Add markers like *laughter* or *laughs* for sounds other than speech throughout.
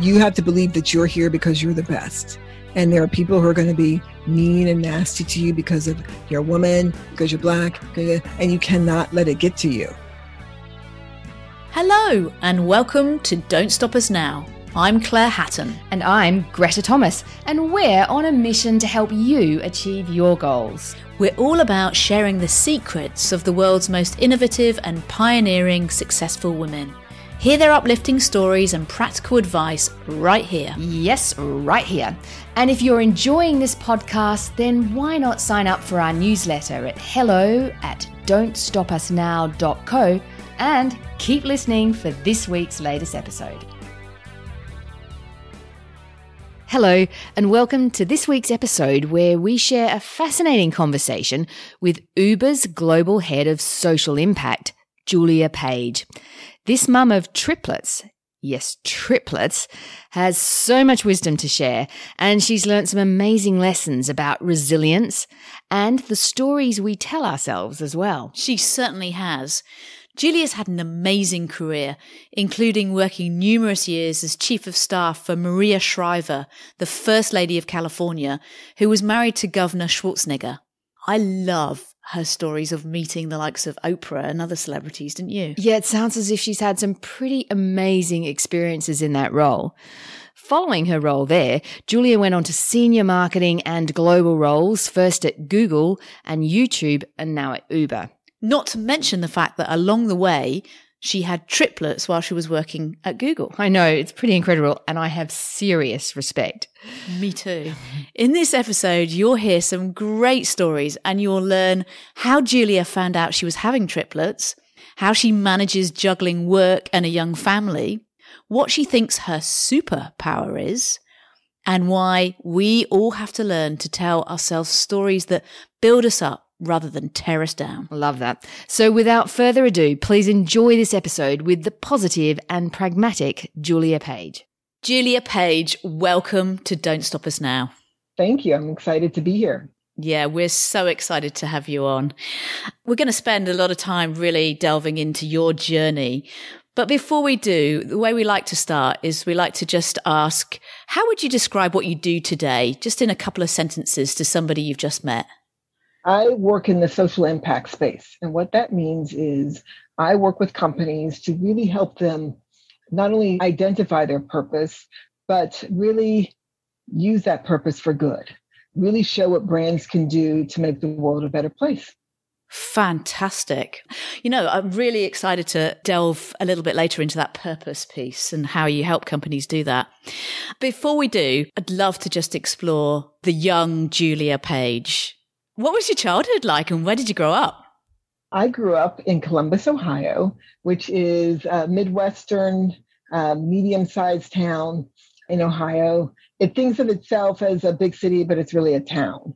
You have to believe that you're here because you're the best. And there are people who are going to be mean and nasty to you because of you're a woman, because you're black, and you cannot let it get to you. Hello, and welcome to Don't Stop Us Now. I'm Claire Hatton. And I'm Greta Thomas, and we're on a mission to help you achieve your goals. We're all about sharing the secrets of the world's most innovative and pioneering successful women. Hear their uplifting stories and practical advice right here. Yes, right here. And if you're enjoying this podcast, then why not sign up for our newsletter at hello at don'tstopusnow.co and keep listening for this week's latest episode. Hello, and welcome to this week's episode where we share a fascinating conversation with Uber's global head of social impact, Julia Page. This mum of triplets, yes, triplets, has so much wisdom to share, and she's learned some amazing lessons about resilience and the stories we tell ourselves as well. She certainly has. Julia's had an amazing career, including working numerous years as Chief of Staff for Maria Shriver, the First Lady of California, who was married to Governor Schwarzenegger. I love her stories of meeting the likes of Oprah and other celebrities, didn't you? Yeah, it sounds as if she's had some pretty amazing experiences in that role. Following her role there, Julia went on to senior marketing and global roles, first at Google and YouTube, and now at Uber. Not to mention the fact that along the way, she had triplets while she was working at Google. I know, it's pretty incredible, and I have serious respect. Me too. In this episode, you'll hear some great stories and you'll learn how Julia found out she was having triplets, how she manages juggling work and a young family, what she thinks her superpower is, and why we all have to learn to tell ourselves stories that build us up rather than tear us down. Love that. So, without further ado, please enjoy this episode with the positive and pragmatic Julia Page. Julia Page, welcome to Don't Stop Us Now. Thank you. I'm excited to be here. Yeah, we're so excited to have you on. We're going to spend a lot of time really delving into your journey. But before we do, the way we like to start is we like to just ask, how would you describe what you do today, just in a couple of sentences to somebody you've just met? I work in the social impact space. And what that means is I work with companies to really help them not only identify their purpose, but really use that purpose for good, really show what brands can do to make the world a better place. Fantastic. You know, I'm really excited to delve a little bit later into that purpose piece and how you help companies do that. Before we do, I'd love to just explore the young Julia Page what was your childhood like and where did you grow up? I grew up in Columbus, Ohio, which is a Midwestern, uh, medium sized town in Ohio. It thinks of itself as a big city, but it's really a town.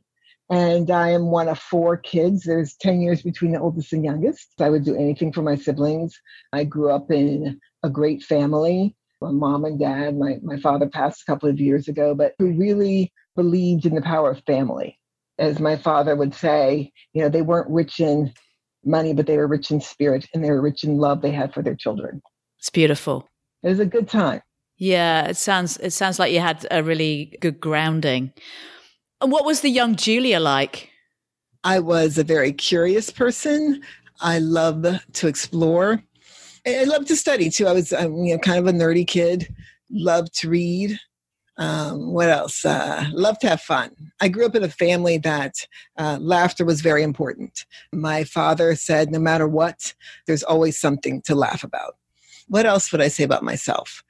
And I am one of four kids. There's 10 years between the oldest and youngest. I would do anything for my siblings. I grew up in a great family. My mom and dad, my, my father passed a couple of years ago, but we really believed in the power of family as my father would say, you know, they weren't rich in money, but they were rich in spirit and they were rich in love they had for their children. It's beautiful. It was a good time. Yeah, it sounds it sounds like you had a really good grounding. And what was the young Julia like? I was a very curious person. I love to explore. I love to study too. I was, um, you know, kind of a nerdy kid. Loved to read. Um, what else? Uh, love to have fun. I grew up in a family that uh, laughter was very important. My father said, no matter what, there's always something to laugh about. What else would I say about myself?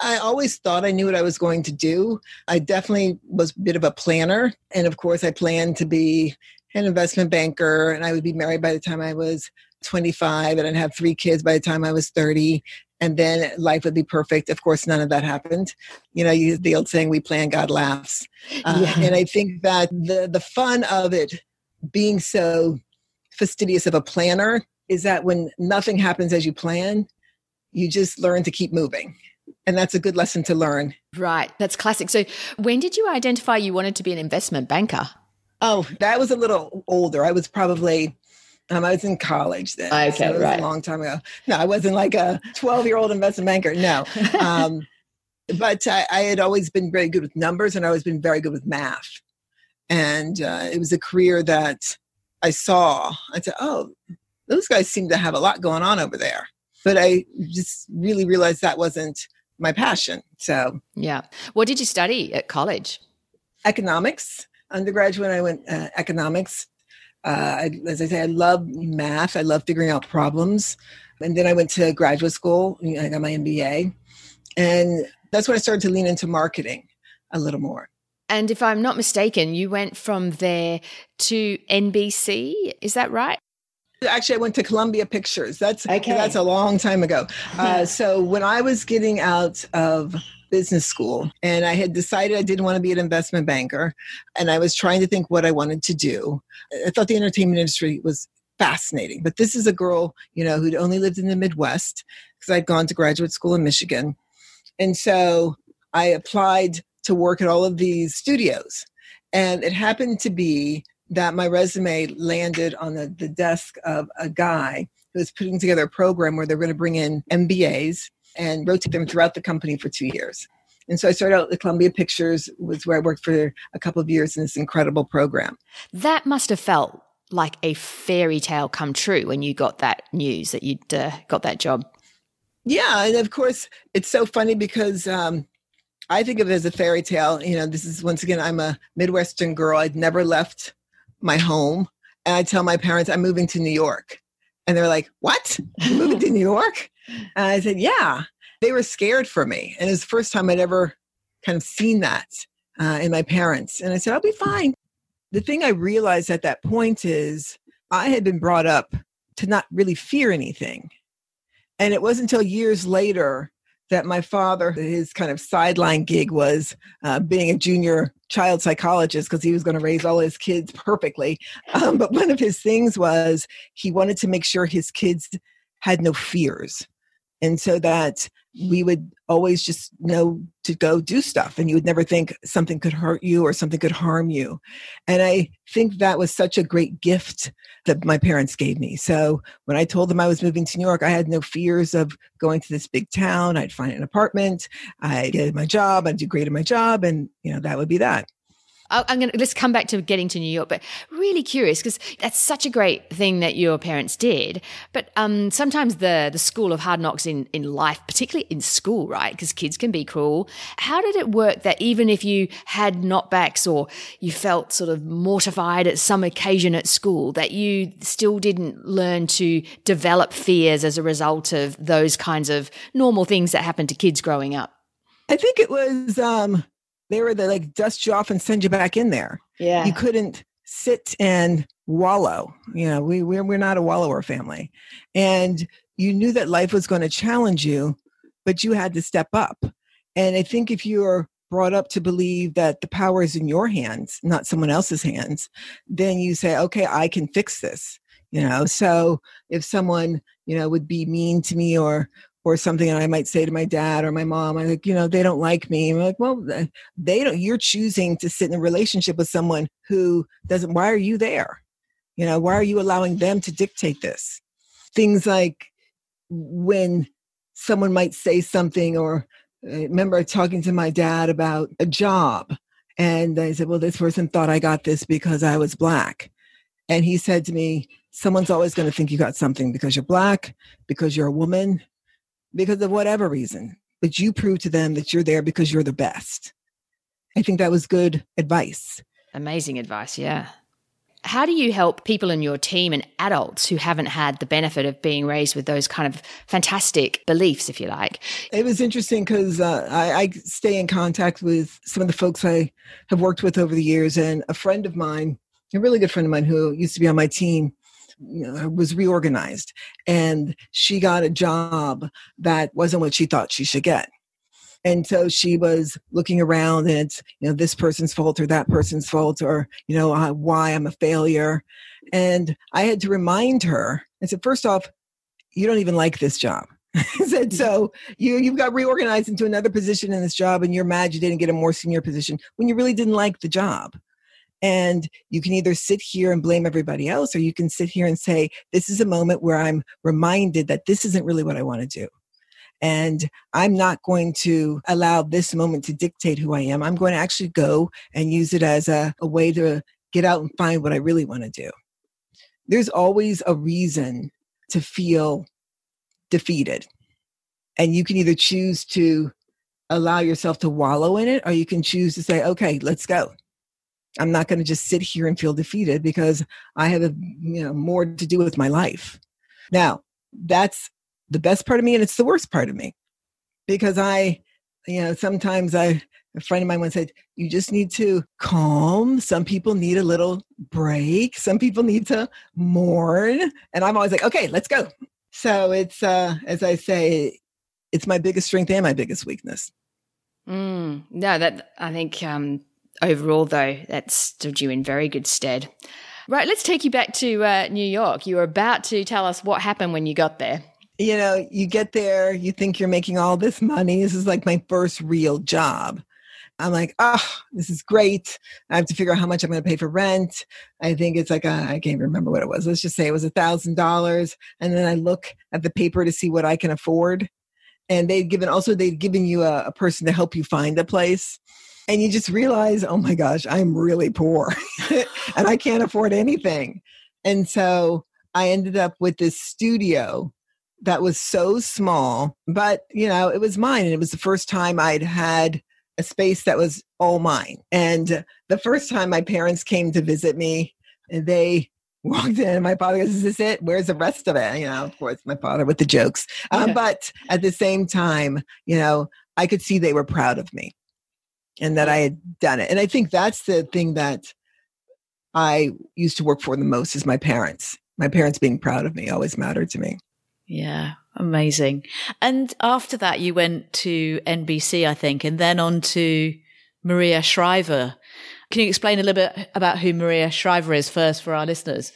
I always thought I knew what I was going to do. I definitely was a bit of a planner. And of course, I planned to be an investment banker and I would be married by the time I was 25 and I'd have three kids by the time I was 30 and then life would be perfect. Of course, none of that happened. You know, you, the old saying, "We plan, God laughs," uh, yeah. and I think that the the fun of it being so fastidious of a planner is that when nothing happens as you plan, you just learn to keep moving. And that's a good lesson to learn. Right. That's classic. So, when did you identify you wanted to be an investment banker? Oh, that was a little older. I was probably um, I was in college then. Okay, so right. a long time ago. No, I wasn't like a 12 year old investment banker. No. *laughs* Um, but I, I, had always been very good with numbers and I always been very good with math. And uh, it was a career that I saw. I said, oh, those guys seem to have a lot going on over there. But I just really realized that wasn't my passion. So, yeah. What did you study at college? Economics. Undergraduate, I went uh, economics uh, as I say, I love math. I love figuring out problems. And then I went to graduate school. I got my MBA. And that's when I started to lean into marketing a little more. And if I'm not mistaken, you went from there to NBC. Is that right? Actually, I went to Columbia Pictures. That's okay. that's a long time ago. Uh, *laughs* so when I was getting out of business school and I had decided I didn't want to be an investment banker and I was trying to think what I wanted to do. I thought the entertainment industry was fascinating, but this is a girl, you know, who'd only lived in the Midwest because I'd gone to graduate school in Michigan. And so I applied to work at all of these studios. And it happened to be that my resume landed on the, the desk of a guy who was putting together a program where they're going to bring in MBAs and rotate them throughout the company for two years. And so I started out at Columbia Pictures, was where I worked for a couple of years in this incredible program. That must have felt like a fairy tale come true when you got that news that you'd uh, got that job. Yeah, and of course it's so funny because um, I think of it as a fairy tale. You know, this is once again I'm a Midwestern girl. I'd never left my home, and I tell my parents I'm moving to New York, and they're like, "What? You moving to New York?" And I said, Yeah. They were scared for me. And it was the first time I'd ever kind of seen that uh, in my parents. And I said, I'll be fine. The thing I realized at that point is I had been brought up to not really fear anything. And it wasn't until years later that my father, his kind of sideline gig was uh, being a junior child psychologist because he was going to raise all his kids perfectly. Um, but one of his things was he wanted to make sure his kids had no fears and so that we would always just know to go do stuff and you would never think something could hurt you or something could harm you. And i think that was such a great gift that my parents gave me. So when i told them i was moving to new york i had no fears of going to this big town. I'd find an apartment i'd get my job i'd do great at my job and you know that would be that I'm going to let's come back to getting to New York, but really curious because that's such a great thing that your parents did. But um, sometimes the the school of hard knocks in in life, particularly in school, right? Because kids can be cruel. How did it work that even if you had knockbacks or you felt sort of mortified at some occasion at school, that you still didn't learn to develop fears as a result of those kinds of normal things that happen to kids growing up? I think it was um, they were the like dust you off and send you back in there. Yeah. You couldn't sit and wallow. You know, we we're we're not a wallower family. And you knew that life was going to challenge you, but you had to step up. And I think if you're brought up to believe that the power is in your hands, not someone else's hands, then you say, okay, I can fix this. You know, so if someone, you know, would be mean to me or or something and I might say to my dad or my mom, I'm like, you know, they don't like me. I'm like, well, they don't, you're choosing to sit in a relationship with someone who doesn't, why are you there? You know, why are you allowing them to dictate this? Things like when someone might say something or I remember talking to my dad about a job and I said, well, this person thought I got this because I was black. And he said to me, someone's always going to think you got something because you're black, because you're a woman, because of whatever reason, but you prove to them that you're there because you're the best. I think that was good advice. Amazing advice, yeah. How do you help people in your team and adults who haven't had the benefit of being raised with those kind of fantastic beliefs, if you like? It was interesting because uh, I, I stay in contact with some of the folks I have worked with over the years, and a friend of mine a really good friend of mine who used to be on my team you know, was reorganized and she got a job that wasn't what she thought she should get. And so she was looking around and it's, you know, this person's fault or that person's fault or, you know, uh, why I'm a failure. And I had to remind her, I said, first off, you don't even like this job. *laughs* I said, so you, you've got reorganized into another position in this job and you're mad you didn't get a more senior position when you really didn't like the job. And you can either sit here and blame everybody else, or you can sit here and say, This is a moment where I'm reminded that this isn't really what I want to do. And I'm not going to allow this moment to dictate who I am. I'm going to actually go and use it as a, a way to get out and find what I really want to do. There's always a reason to feel defeated. And you can either choose to allow yourself to wallow in it, or you can choose to say, okay, let's go. I'm not going to just sit here and feel defeated because I have a, you know more to do with my life. Now, that's the best part of me and it's the worst part of me. Because I you know sometimes I a friend of mine once said, you just need to calm. Some people need a little break. Some people need to mourn. And I'm always like, okay, let's go. So it's uh as I say, it's my biggest strength and my biggest weakness. Mm, no, that I think um overall, though, that stood you in very good stead. Right, let's take you back to uh, New York. You were about to tell us what happened when you got there. You know, you get there, you think you're making all this money. This is like my first real job. I'm like, oh, this is great. I have to figure out how much I'm going to pay for rent. I think it's like, I can't remember what it was. Let's just say it was a thousand dollars. And then I look at the paper to see what I can afford. And they'd given also they'd given you a, a person to help you find a place and you just realize, oh my gosh, I'm really poor *laughs* and I can't afford anything. And so I ended up with this studio that was so small, but you know, it was mine. And it was the first time I'd had a space that was all mine. And the first time my parents came to visit me, they *laughs* walked in and my father goes, Is this it? Where's the rest of it? You know, of course, my father with the jokes. Um, yeah. But at the same time, you know, I could see they were proud of me and that I had done it. And I think that's the thing that I used to work for the most is my parents. My parents being proud of me always mattered to me. Yeah, amazing. And after that, you went to NBC, I think, and then on to Maria Shriver. Can you explain a little bit about who Maria Shriver is first for our listeners?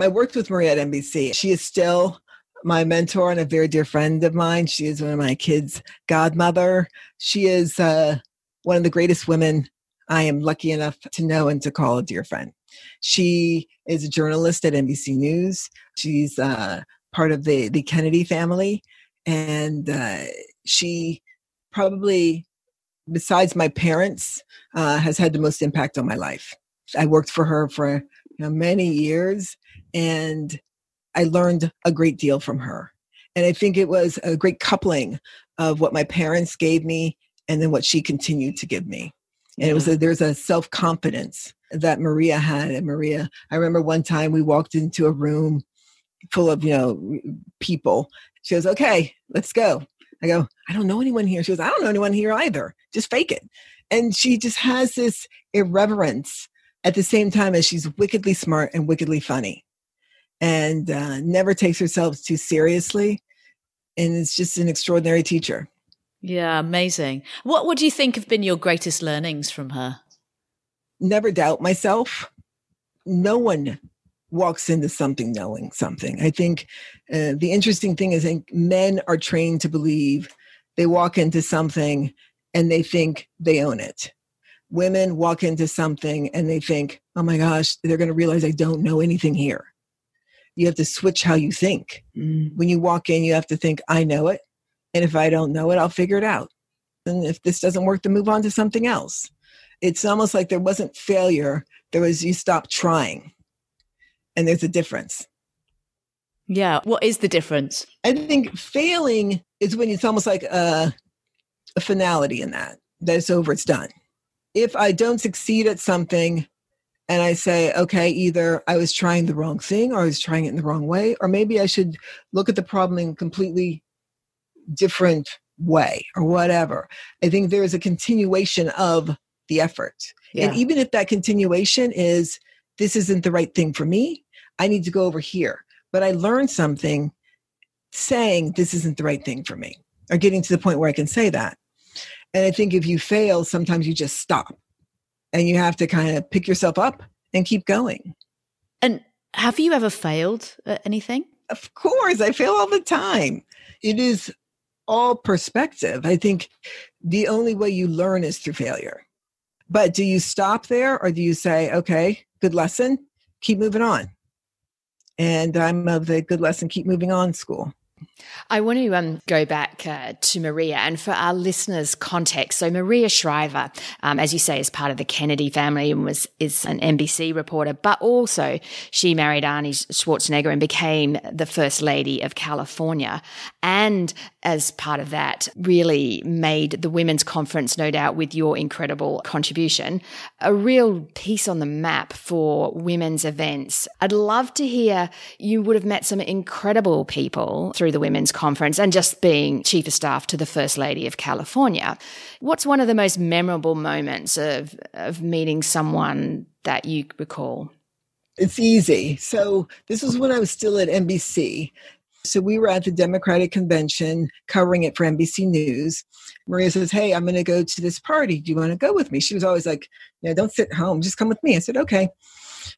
I worked with Maria at NBC. She is still my mentor and a very dear friend of mine. She is one of my kids' godmother. She is uh, one of the greatest women I am lucky enough to know and to call a dear friend. She is a journalist at NBC News. She's uh, part of the, the Kennedy family. And uh, she probably, besides my parents, uh, has had the most impact on my life. I worked for her for you know, many years and I learned a great deal from her. And I think it was a great coupling of what my parents gave me and then what she continued to give me. And it was a, there's a self confidence that Maria had. And Maria, I remember one time we walked into a room full of you know people. She goes, "Okay, let's go." I go, "I don't know anyone here." She goes, "I don't know anyone here either. Just fake it." And she just has this irreverence at the same time as she's wickedly smart and wickedly funny, and uh, never takes herself too seriously. And it's just an extraordinary teacher. Yeah, amazing. What would you think have been your greatest learnings from her? Never doubt myself. No one walks into something knowing something. I think uh, the interesting thing is, I think men are trained to believe they walk into something and they think they own it. Women walk into something and they think, oh my gosh, they're going to realize I don't know anything here. You have to switch how you think. Mm. When you walk in, you have to think, I know it. And if I don't know it, I'll figure it out. And if this doesn't work, to move on to something else. It's almost like there wasn't failure, there was you stop trying. And there's a difference. Yeah. What is the difference? I think failing is when it's almost like a, a finality in that, that it's over, it's done. If I don't succeed at something and I say, okay, either I was trying the wrong thing or I was trying it in the wrong way, or maybe I should look at the problem in completely different way or whatever. I think there is a continuation of the effort. Yeah. And even if that continuation is this isn't the right thing for me. I need to go over here. But I learned something saying this isn't the right thing for me or getting to the point where I can say that. And I think if you fail, sometimes you just stop and you have to kind of pick yourself up and keep going. And have you ever failed at anything? Of course, I fail all the time. It is all perspective. I think the only way you learn is through failure. But do you stop there or do you say, okay, good lesson, keep moving on? And I'm of the good lesson, keep moving on school. I want to um, go back uh, to Maria and for our listeners' context. So Maria Shriver, um, as you say, is part of the Kennedy family and was is an NBC reporter, but also she married Arnie Schwarzenegger and became the first lady of California. And as part of that, really made the women's conference, no doubt, with your incredible contribution, a real piece on the map for women's events. I'd love to hear you would have met some incredible people through the Women's Conference and just being Chief of Staff to the First Lady of California. What's one of the most memorable moments of, of meeting someone that you recall? It's easy. So, this was when I was still at NBC. So, we were at the Democratic Convention covering it for NBC News. Maria says, Hey, I'm going to go to this party. Do you want to go with me? She was always like, know, don't sit home, just come with me. I said, Okay.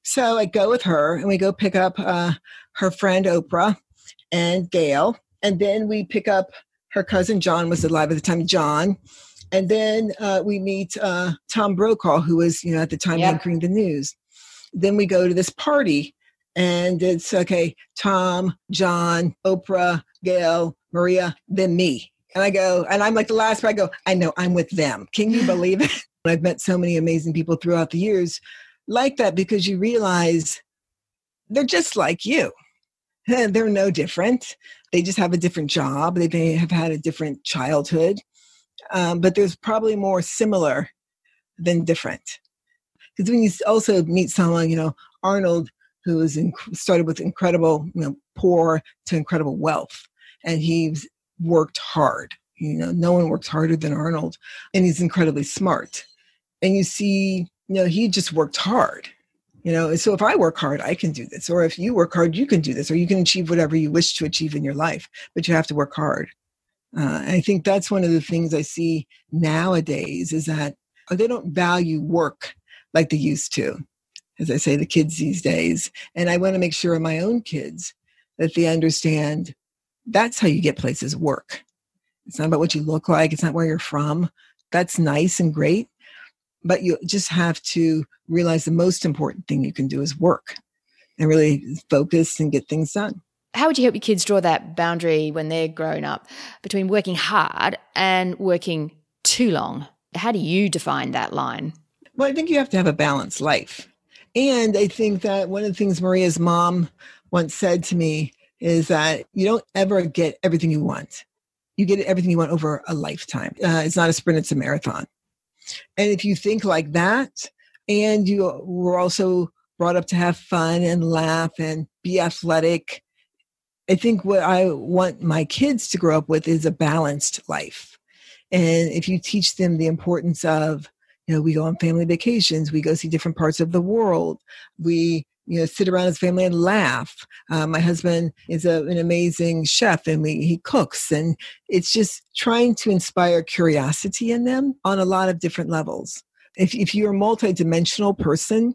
So, I go with her and we go pick up uh, her friend Oprah and Gayle. And then we pick up her cousin John was alive at the time, John. And then uh, we meet uh, Tom Brokaw, who was, you know, at the time yep. anchoring the news. Then we go to this party, and it's okay, Tom, John, Oprah, Gayle, Maria, then me. And I go, and I'm like the last, but I go, I know I'm with them. Can you believe it? *laughs* I've met so many amazing people throughout the years like that because you realize they're just like you. *laughs* they're no different. They just have a different job. They may have had a different childhood, um, but there's probably more similar than different. Because when you also meet someone, you know, Arnold, who was in, started with incredible, you know, poor to incredible wealth, and he's worked hard. You know, no one works harder than Arnold, and he's incredibly smart. And you see, you know, he just worked hard you know so if i work hard i can do this or if you work hard you can do this or you can achieve whatever you wish to achieve in your life but you have to work hard. Uh, i think that's one of the things i see nowadays is that uh, they don't value work like they used to as i say the kids these days. And i want to make sure my own kids that they understand that's how you get places work. It's not about what you look like it's not where you're from. That's nice and great but you just have to realize the most important thing you can do is work and really focus and get things done. How would you help your kids draw that boundary when they're grown up between working hard and working too long? How do you define that line? Well, I think you have to have a balanced life. And I think that one of the things Maria's mom once said to me is that you don't ever get everything you want. You get everything you want over a lifetime. Uh, it's not a sprint, it's a marathon. And if you think like that, and you were also brought up to have fun and laugh and be athletic, I think what I want my kids to grow up with is a balanced life. And if you teach them the importance of, you know, we go on family vacations, we go see different parts of the world, we you know sit around his family and laugh. Uh, my husband is a, an amazing chef and we, he cooks and it's just trying to inspire curiosity in them on a lot of different levels. If, if you're a multidimensional person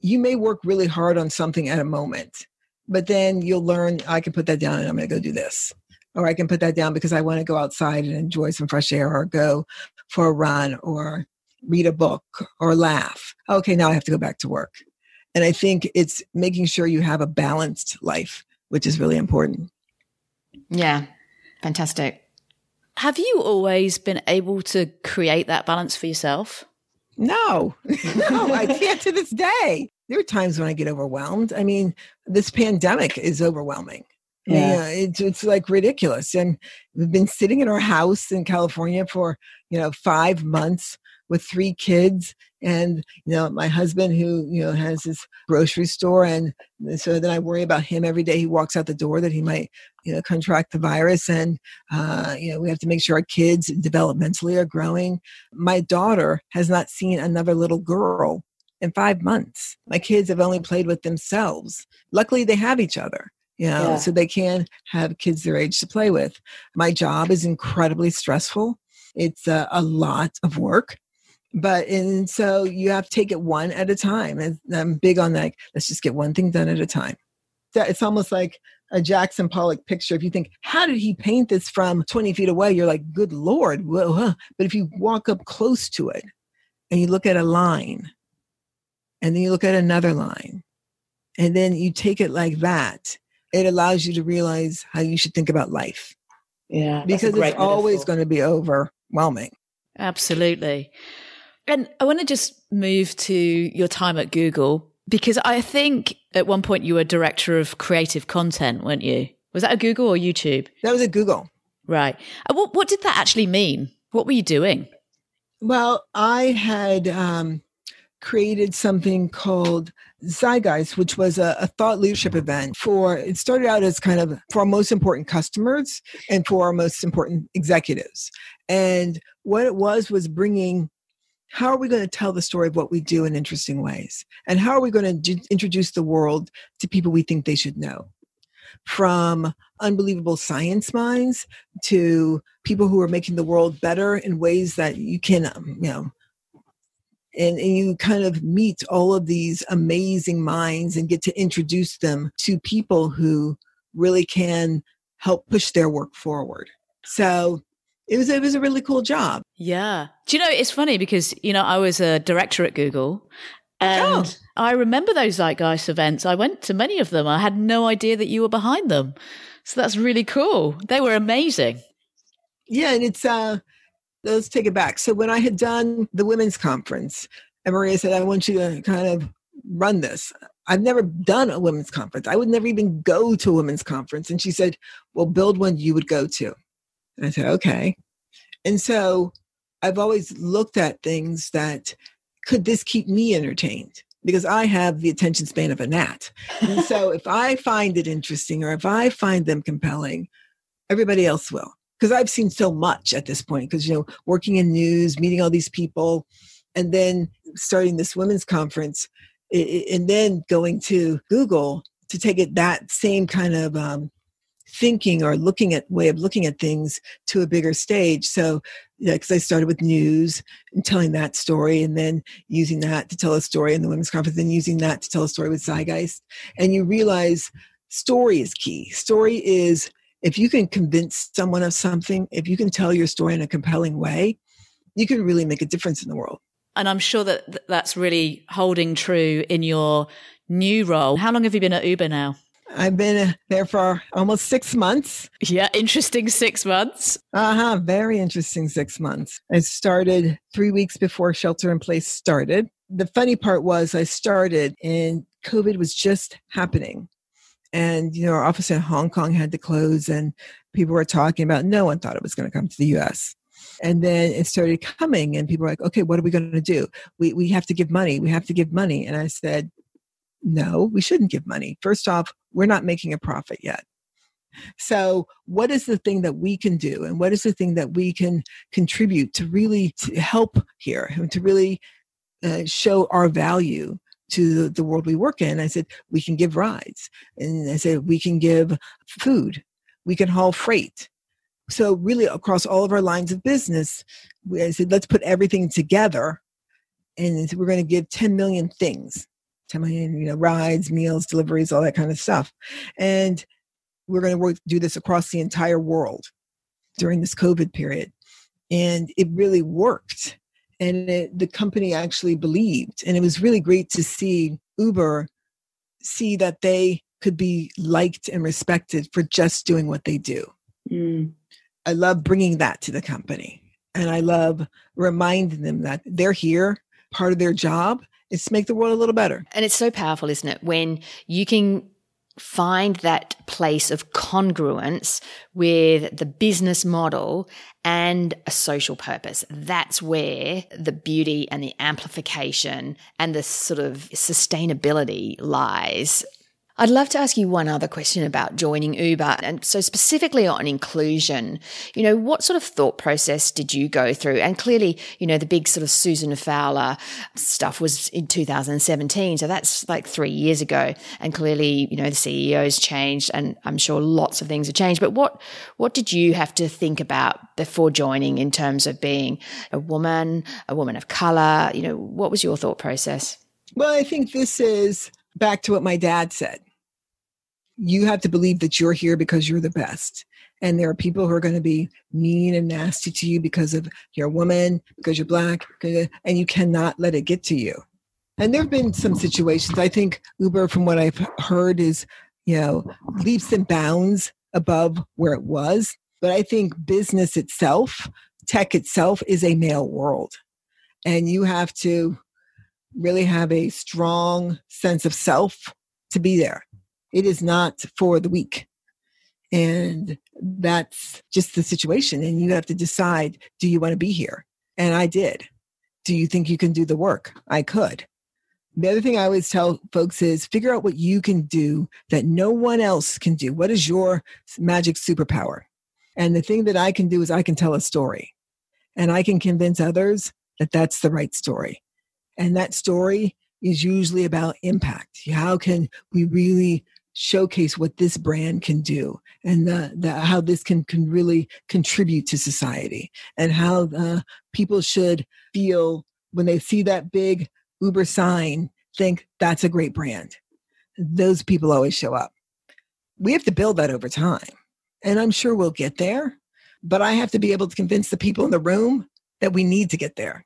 you may work really hard on something at a moment but then you'll learn i can put that down and i'm going to go do this. Or i can put that down because i want to go outside and enjoy some fresh air or go for a run or read a book or laugh. Okay now i have to go back to work and I think it's making sure you have a balanced life, which is really important. Yeah, fantastic. Have you always been able to create that balance for yourself? No, *laughs* no, I can't to this day. There are times when I get overwhelmed. I mean, this pandemic is overwhelming. Yeah, yeah it's, it's like ridiculous. And we've been sitting in our house in California for, you know, five months with three kids and you know my husband who you know has his grocery store and so then i worry about him every day he walks out the door that he might you know contract the virus and uh, you know we have to make sure our kids developmentally are growing my daughter has not seen another little girl in five months. My kids have only played with themselves. Luckily, they have each other, you know, yeah. so they can have kids their age to play with. My job is incredibly stressful. It's a, a lot of work but and so you have to take it one at a time and i'm big on that let's just get one thing done at a time. It's almost like a jackson pollock picture. If you think how did he paint this from 20 feet away? You're like good lord whoa, huh. but if you walk up close to it and you look at a line and then you look at another line and then you take it like that it allows you to realize how you should think about life. Yeah because it's always going to be overwhelming. Absolutely and I want to just move to your time at Google because I think at one point you were director of creative content, weren't you? Was that a Google or YouTube? That was at Google. Right. What, what did that actually mean? What were you doing? Well, I had um, created something called Zeitgeist, which was a, a, thought leadership event for, it started out as kind of for our most important customers and for our most important executives. And what it was was bringing how are we going to tell the story of what we do in interesting ways? And how are we going to introduce the world to people we think they should know? From unbelievable science minds to people who are making the world better in ways that you can, um, you know, and, and, you kind of meet all of these amazing minds and get to introduce them to people who really can help push their work forward. So it was it was a really cool job. Yeah. Do you know it's funny because you know I was a director at Google and oh. I remember those Zeitgeist events. I went to many of them. I had no idea that you were behind them. So that's really cool. They were amazing. Yeah, and it's uh let's take it back. So when I had done the women's conference, and Maria said, I want you to kind of run this. I've never done a women's conference. I would never even go to a women's conference. And she said, Well, build one you would go to. And I said, okay. And so I've always looked at things that could this keep me entertained? Because I have the attention span of a gnat. And so if I find it interesting or if I find them compelling, everybody else will. Because I've seen so much at this point, because, you know, working in news, meeting all these people, and then starting this women's conference, and then going to Google to take it that same kind of um, thinking or looking at way of looking at things to a bigger stage. So, because I started with news and telling that story, and then using that to tell a story in the women's conference, and using that to tell a story with Zeitgeist, and you realize story is key. Story is if you can convince someone of something, if you can tell your story in a compelling way, you can really make a difference in the world. And I'm sure that that's really holding true in your new role. How long have you been at Uber now? I've been there for almost six months. Yeah, interesting six months. Uh huh. Very interesting six months. I started three weeks before shelter in place started. The funny part was I started and COVID was just happening. And, you know, our office in Hong Kong had to close and people were talking about no one thought it was going to come to the US. And then it started coming and people were like, okay, what are we going to do? We, we have to give money. We have to give money. And I said, no, we shouldn't give money. First off, we're not making a profit yet. So, what is the thing that we can do, and what is the thing that we can contribute to really to help here and to really uh, show our value to the, world we work in? I said, we can give rides. And I said, we can give food, we can haul freight. So, really, across all of our lines of business, I said, let's put everything together and we're going to give 10 million things 10 million, you know, rides, meals, deliveries, all that kind of stuff. And we're going to work, do this across the entire world during this COVID period. And it really worked. And it, the company actually believed. And it was really great to see Uber see that they could be liked and respected for just doing what they do. Mm. I love bringing that to the company. And I love reminding them that they're here, part of their job, is to make the world a little better. And it's so powerful, isn't it? When you can find that place of congruence with the business model and a social purpose. That's where the beauty and the amplification and the sort of sustainability lies. I'd love to ask you one other question about joining Uber. And so specifically on inclusion, you know, what sort of thought process did you go through? And clearly, you know, the big sort of Susan Fowler stuff was in 2017. So that's like three years ago. And clearly, you know, the CEO's changed and I'm sure lots of things have changed. But what, what did you have to think about before joining in terms of being a woman, a woman of color? You know, what was your thought process? Well, I think this is back to what my dad said you have to believe that you're here because you're the best. And there are people who are going to be mean and nasty to you because of you're a woman, because you're black, and you cannot let it get to you. And there have been some situations. I think Uber, from what I've heard, is you know leaps and bounds above where it was. But I think business itself, tech itself, is a male world, and you have to really have a strong sense of self to be there. It is not for the weak. And that's just the situation. And you have to decide do you want to be here? And I did. Do you think you can do the work? I could. The other thing I always tell folks is figure out what you can do that no one else can do. What is your magic superpower? And the thing that I can do is I can tell a story and I can convince others that that's the right story. And that story is usually about impact. How can we really showcase what this brand can do and the, the, how this can, can really contribute to society and how people should feel when they see that big Uber sign, think that's a great brand. Those people always show up. We have to build that over time. And I'm sure we'll get there, but I have to be able to convince the people in the room that we need to get there.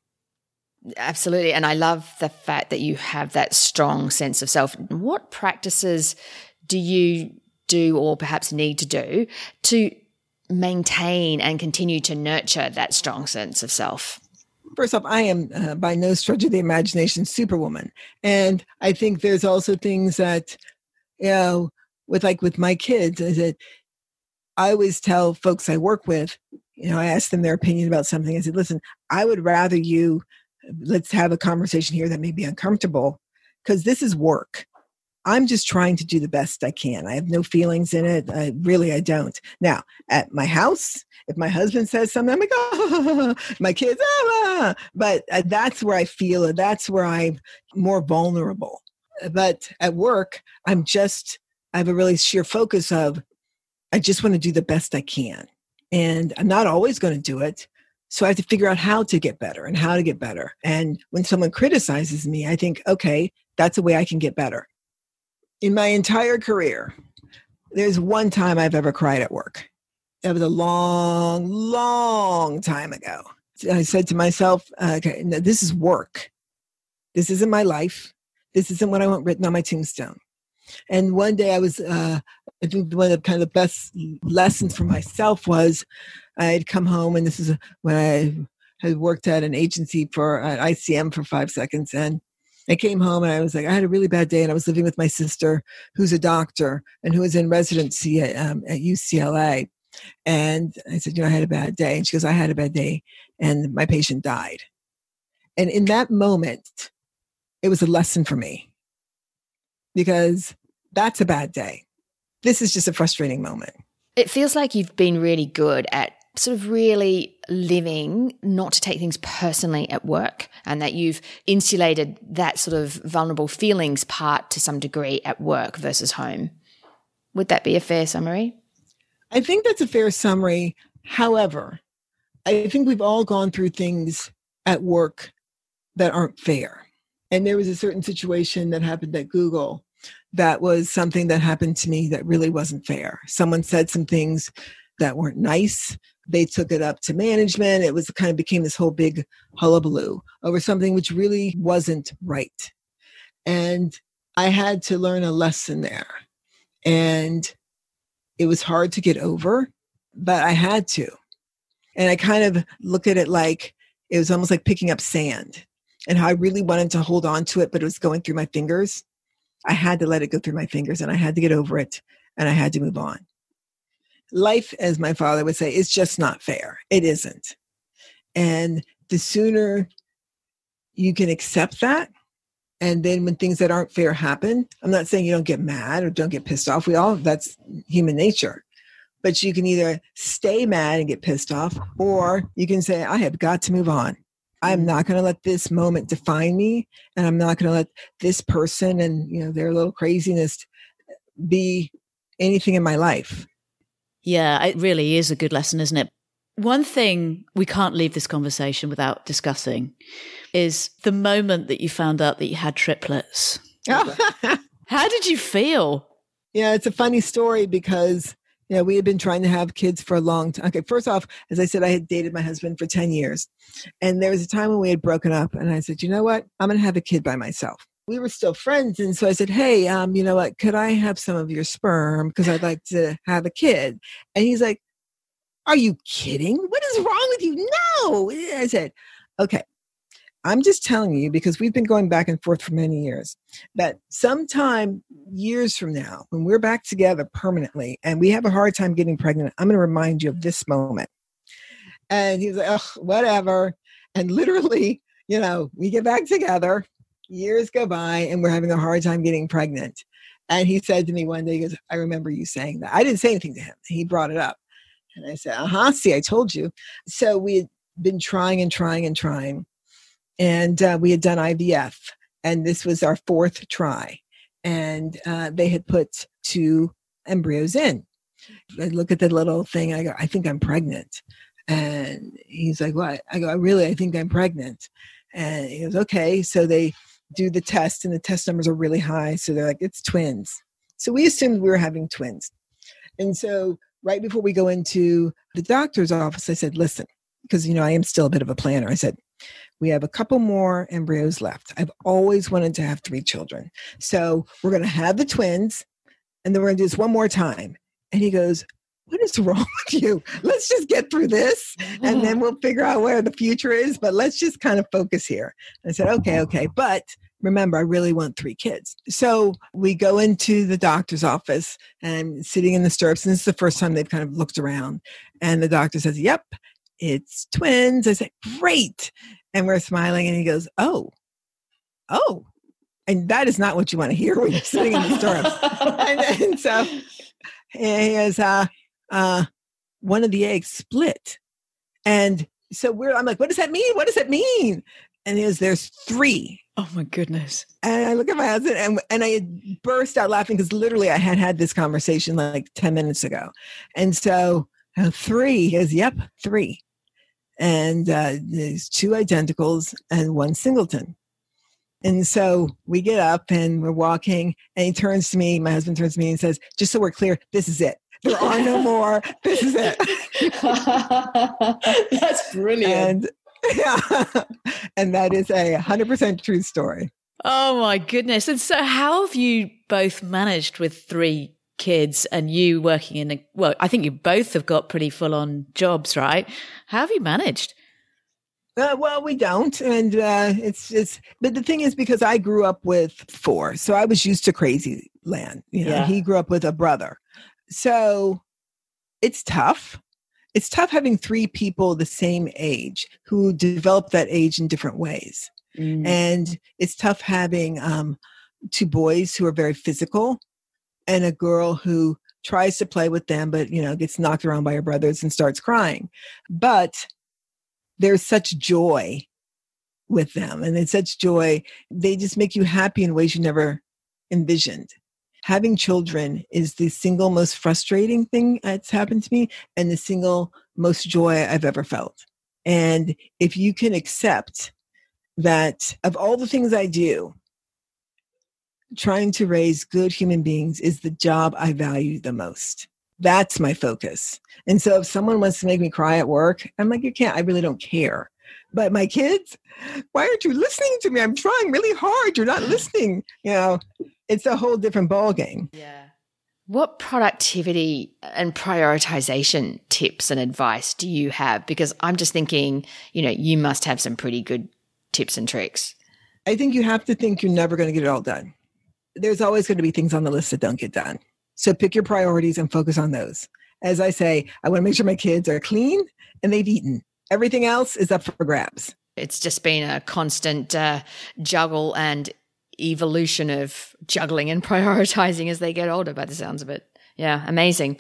Absolutely. And I love the fact that you have that strong sense of self. What practices do you do or perhaps need to do to maintain and continue to nurture that strong sense of self? First off, I am uh, by no stretch of the imagination superwoman. And I think there's also things that, you know, with like with my kids, is that I always tell folks I work with, you know, I ask them their opinion about something. I said, listen, I would rather you, let's have a conversation here that may be uncomfortable because this is work. I'm just trying to do the best I can. I have no feelings in it. I really I don't. Now, at my house, if my husband says something, I'm like, oh, *laughs* my kids, ah, but uh, that's where I feel it. That's where I'm more vulnerable. But at work, I'm just, I have a really sheer focus of, I just want to do the best I can. And I'm not always going to do it. So I have to figure out how to get better and how to get better. And when someone criticizes me, I think, okay, that's a way I can get better in my entire career, there's one time I've ever cried at work. That was a long, long time ago. I said to myself, okay, this is work. This isn't my life. This isn't what I want written on my tombstone. And one day I was, uh, I think one of the kind of the best lessons for myself was I had come home, and this is when I had worked at an agency for uh, ICM for five seconds. And I came home and I was like, I had a really bad day, and I was living with my sister, who's a doctor and who was in residency at, um, at UCLA. And I said, you know, I had a bad day, and she goes, I had a bad day, and my patient died. And in that moment, it was a lesson for me because that's a bad day. This is just a frustrating moment. It feels like you've been really good at sort of really living not to take things personally at work and that you've insulated that sort of vulnerable feelings part to some degree at work versus home. Would that be a fair summary? I think that's a fair summary. However, I think we've all gone through things at work that aren't fair. And there was a certain situation that happened at Google that was something that happened to me that really wasn't fair. Someone said some things that weren't nice they took it up to management. It was kind of became this whole big hullabaloo over something which really wasn't right. And I had to learn a lesson there. And it was hard to get over, but I had to. And I kind of looked at it like it was almost like picking up sand and how I really wanted to hold on to it, but it was going through my fingers. I had to let it go through my fingers and I had to get over it and I had to move on life, as my father would say, is just not fair. It isn't. And the sooner you can accept that And then when things that aren't fair happen, I'm not saying you don't get mad or don't get pissed off. We all, that's human nature. But you can either stay mad and get pissed off, or you can say, I have got to move on. I'm mm-hmm. not going to let this moment define me. And I'm not going to let this person and, you know, their little craziness be anything in my life. Yeah, it really is a good lesson, isn't it? One thing we can't leave this conversation without discussing is the moment that you found out that you had triplets. *laughs* How did you feel? Yeah, it's a funny story because you know we had been trying to have kids for a long time. Okay, first off, as I said, I had dated my husband for ten years, and there was a time when we had broken up, and I said, you know what, I'm going to have a kid by myself. We were still friends, and so I said, hey, um, you know what, could I have some of your sperm because I'd like to have a kid? And he's like, are you kidding? What is wrong with you? No. I said, Okay, I'm just telling you because we've been going back and forth for many years that sometime years from now, when we're back together permanently and we have a hard time getting pregnant, I'm going to remind you of this moment. And he was like, oh, whatever. And literally, you know, we get back together, years go by, and we're having a hard time getting pregnant. And he said to me one day, he goes, I remember you saying that. I didn't say anything to him. He brought it up. And I said, uh huh, see, I told you. So we had been trying and trying and trying. And uh, we had done IVF, and this was our fourth try. And uh, they had put two embryos in. I look at the little thing, I go, I think I'm pregnant. And he's like, What? I go, really, I think I'm pregnant. And he goes, Okay. So they do the test, and the test numbers are really high. So they're like, It's twins. So we assumed we were having twins. And so right before we go into the doctor's office, I said, listen, because, you know, I am still a bit of a planner. I said, we have a couple more embryos left. I've always wanted to have three children. So we're going to have the twins and then we're going to do this one more time. And he goes, what is wrong *laughs* with you? Let's just get through this and then *laughs* we'll figure out where the future is. But let's just kind of focus here. I said, okay, okay. But remember, I really want three kids. So we go into the doctor's office and I'm sitting in the stirrups. And this is the first time they've kind of looked around. And the doctor says, Yep, it's twins. I said, Great. And we're smiling. And he goes, Oh, oh. And that is not what you want to hear when you're sitting in the stirrups. *laughs* and, and, so he goes, uh, uh, one of the eggs split. And so we're, I'm like, what does that mean? What does that mean? And he goes, there's three. Oh my goodness. And I look at my husband and, and I burst out laughing because literally I had had this conversation like 10 minutes ago. And so uh, three is, yep, three. And uh, there's two identicals and one singleton. And so we get up and we're walking, and he turns to me, my husband turns to me and says, Just so we're clear, this is it. There are no *laughs* more. This is it. *laughs* That's brilliant. And yeah. and that is a 100% true story. Oh my goodness. And so, how have you both managed with three kids and you working in a, well, I think you both have got pretty full on jobs, right? How have you managed? Uh, well, we don't, and uh, it's just. But the thing is, because I grew up with four, so I was used to crazy land. You know, yeah. he grew up with a brother, so it's tough it's tough having three people the same age who develop that age in different ways. Mm. And it's tough having um, two boys who are very physical and a girl who tries to play with them, but you know, gets knocked around by her brothers and starts crying. But there's such joy with them, and it's such joy. They just make you happy in ways you never envisioned having children is the single most frustrating thing that's happened to me and the single most joy I've ever felt. And if you can accept that of all the things I do, trying to raise good human beings is the job I value the most. That's my focus. And so if someone wants to make me cry at work, I'm like, you can't, I really don't care. But my kids, why aren't you listening to me? I'm trying really hard. You're not listening. You know, it's a whole different ball game. Yeah. What productivity and prioritization tips and advice do you have? Because I'm just thinking, you know, you must have some pretty good tips and tricks. I think you have to think you're never going to get it all done. There's always going to be things on the list that don't get done. So pick your priorities and focus on those. As I say, I want to make sure my kids are clean and they've eaten. Everything else is up for grabs. It's just been a constant uh, juggle and evolution of juggling and *laughs* prioritizing as they get older by the sounds of it. Yeah, amazing.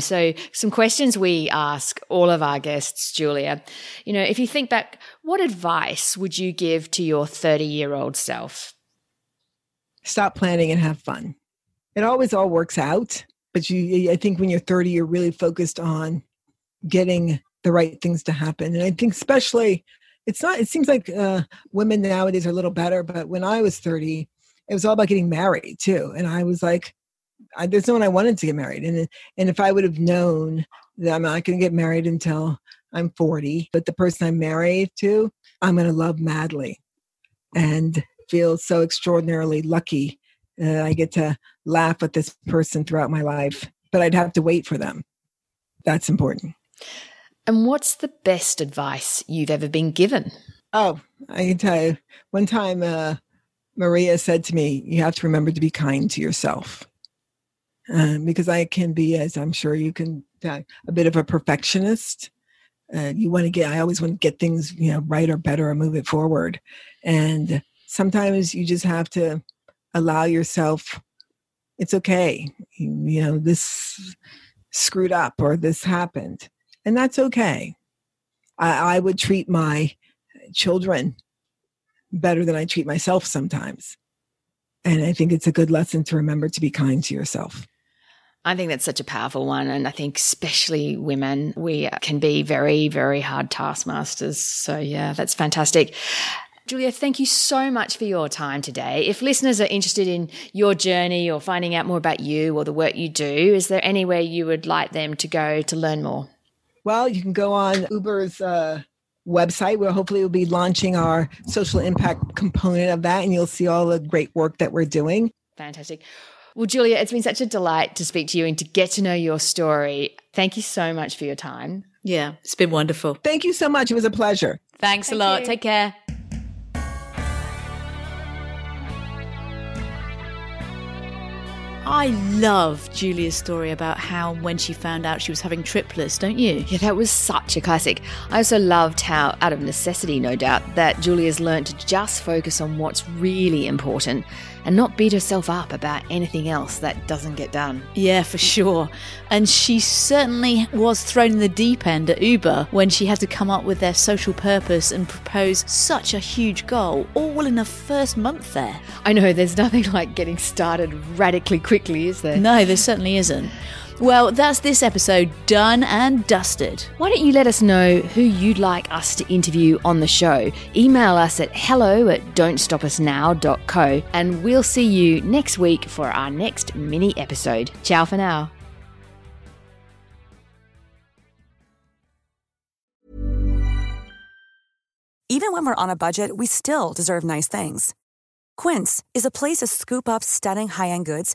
So, some questions we ask all of our guests, Julia. You know, if you think back, what advice would you give to your 30 year old self? Stop planning and have fun. It always all works out, but you, I think when you're 30, you're really focused on getting the right things to happen. And I think, especially, it's not, it seems like uh, women nowadays are a little better, but when I was 30, it was all about getting married too. And I was like, I, there's no one I wanted to get married. And, and if I would have known that I'm not going to get married until I'm 40, but the person I'm married to, I'm going to love madly and feel so extraordinarily lucky that I get to laugh with this person throughout my life. But I'd have to wait for them. That's important. And what's the best advice you've ever been given? Oh, I can tell you. One time, uh, Maria said to me, You have to remember to be kind to yourself. Um, because I can be, as I'm sure you can, uh, a bit of a perfectionist. Uh, you want to get, I always want to get things, you know, right or better or move it forward. And sometimes you just have to allow yourself, it's okay. You, you know, this screwed up or this happened. And that's okay. I, I would treat my children better than I treat myself sometimes. And I think it's a good lesson to remember to be kind to yourself. I think that's such a powerful one. And I think, especially women, we can be very, very hard taskmasters. So, yeah, that's fantastic. Julia, thank you so much for your time today. If listeners are interested in your journey or finding out more about you or the work you do, is there anywhere you would like them to go to learn more? Well, you can go on Uber's uh, website where hopefully we'll be launching our social impact component of that, and you'll see all the great work that we're doing. Fantastic. Well, Julia, it's been such a delight to speak to you and to get to know your story. Thank you so much for your time. Yeah, it's been wonderful. Thank you so much. It was a pleasure. Thanks Thank a lot. You. Take care. I love Julia's story about how when she found out she was having triplets, don't you? Yeah, that was such a classic. I also loved how, out of necessity, no doubt, that Julia's learned to just focus on what's really important and not beat herself up about anything else that doesn't get done. Yeah, for sure. And she certainly was thrown in the deep end at Uber when she had to come up with their social purpose and propose such a huge goal, all in her first month there. I know, there's nothing like getting started radically quickly, is there? No, there certainly isn't. Well, that's this episode done and dusted. Why don't you let us know who you'd like us to interview on the show? Email us at hello at don'tstopusnow.co and we'll see you next week for our next mini episode. Ciao for now. Even when we're on a budget, we still deserve nice things. Quince is a place to scoop up stunning high end goods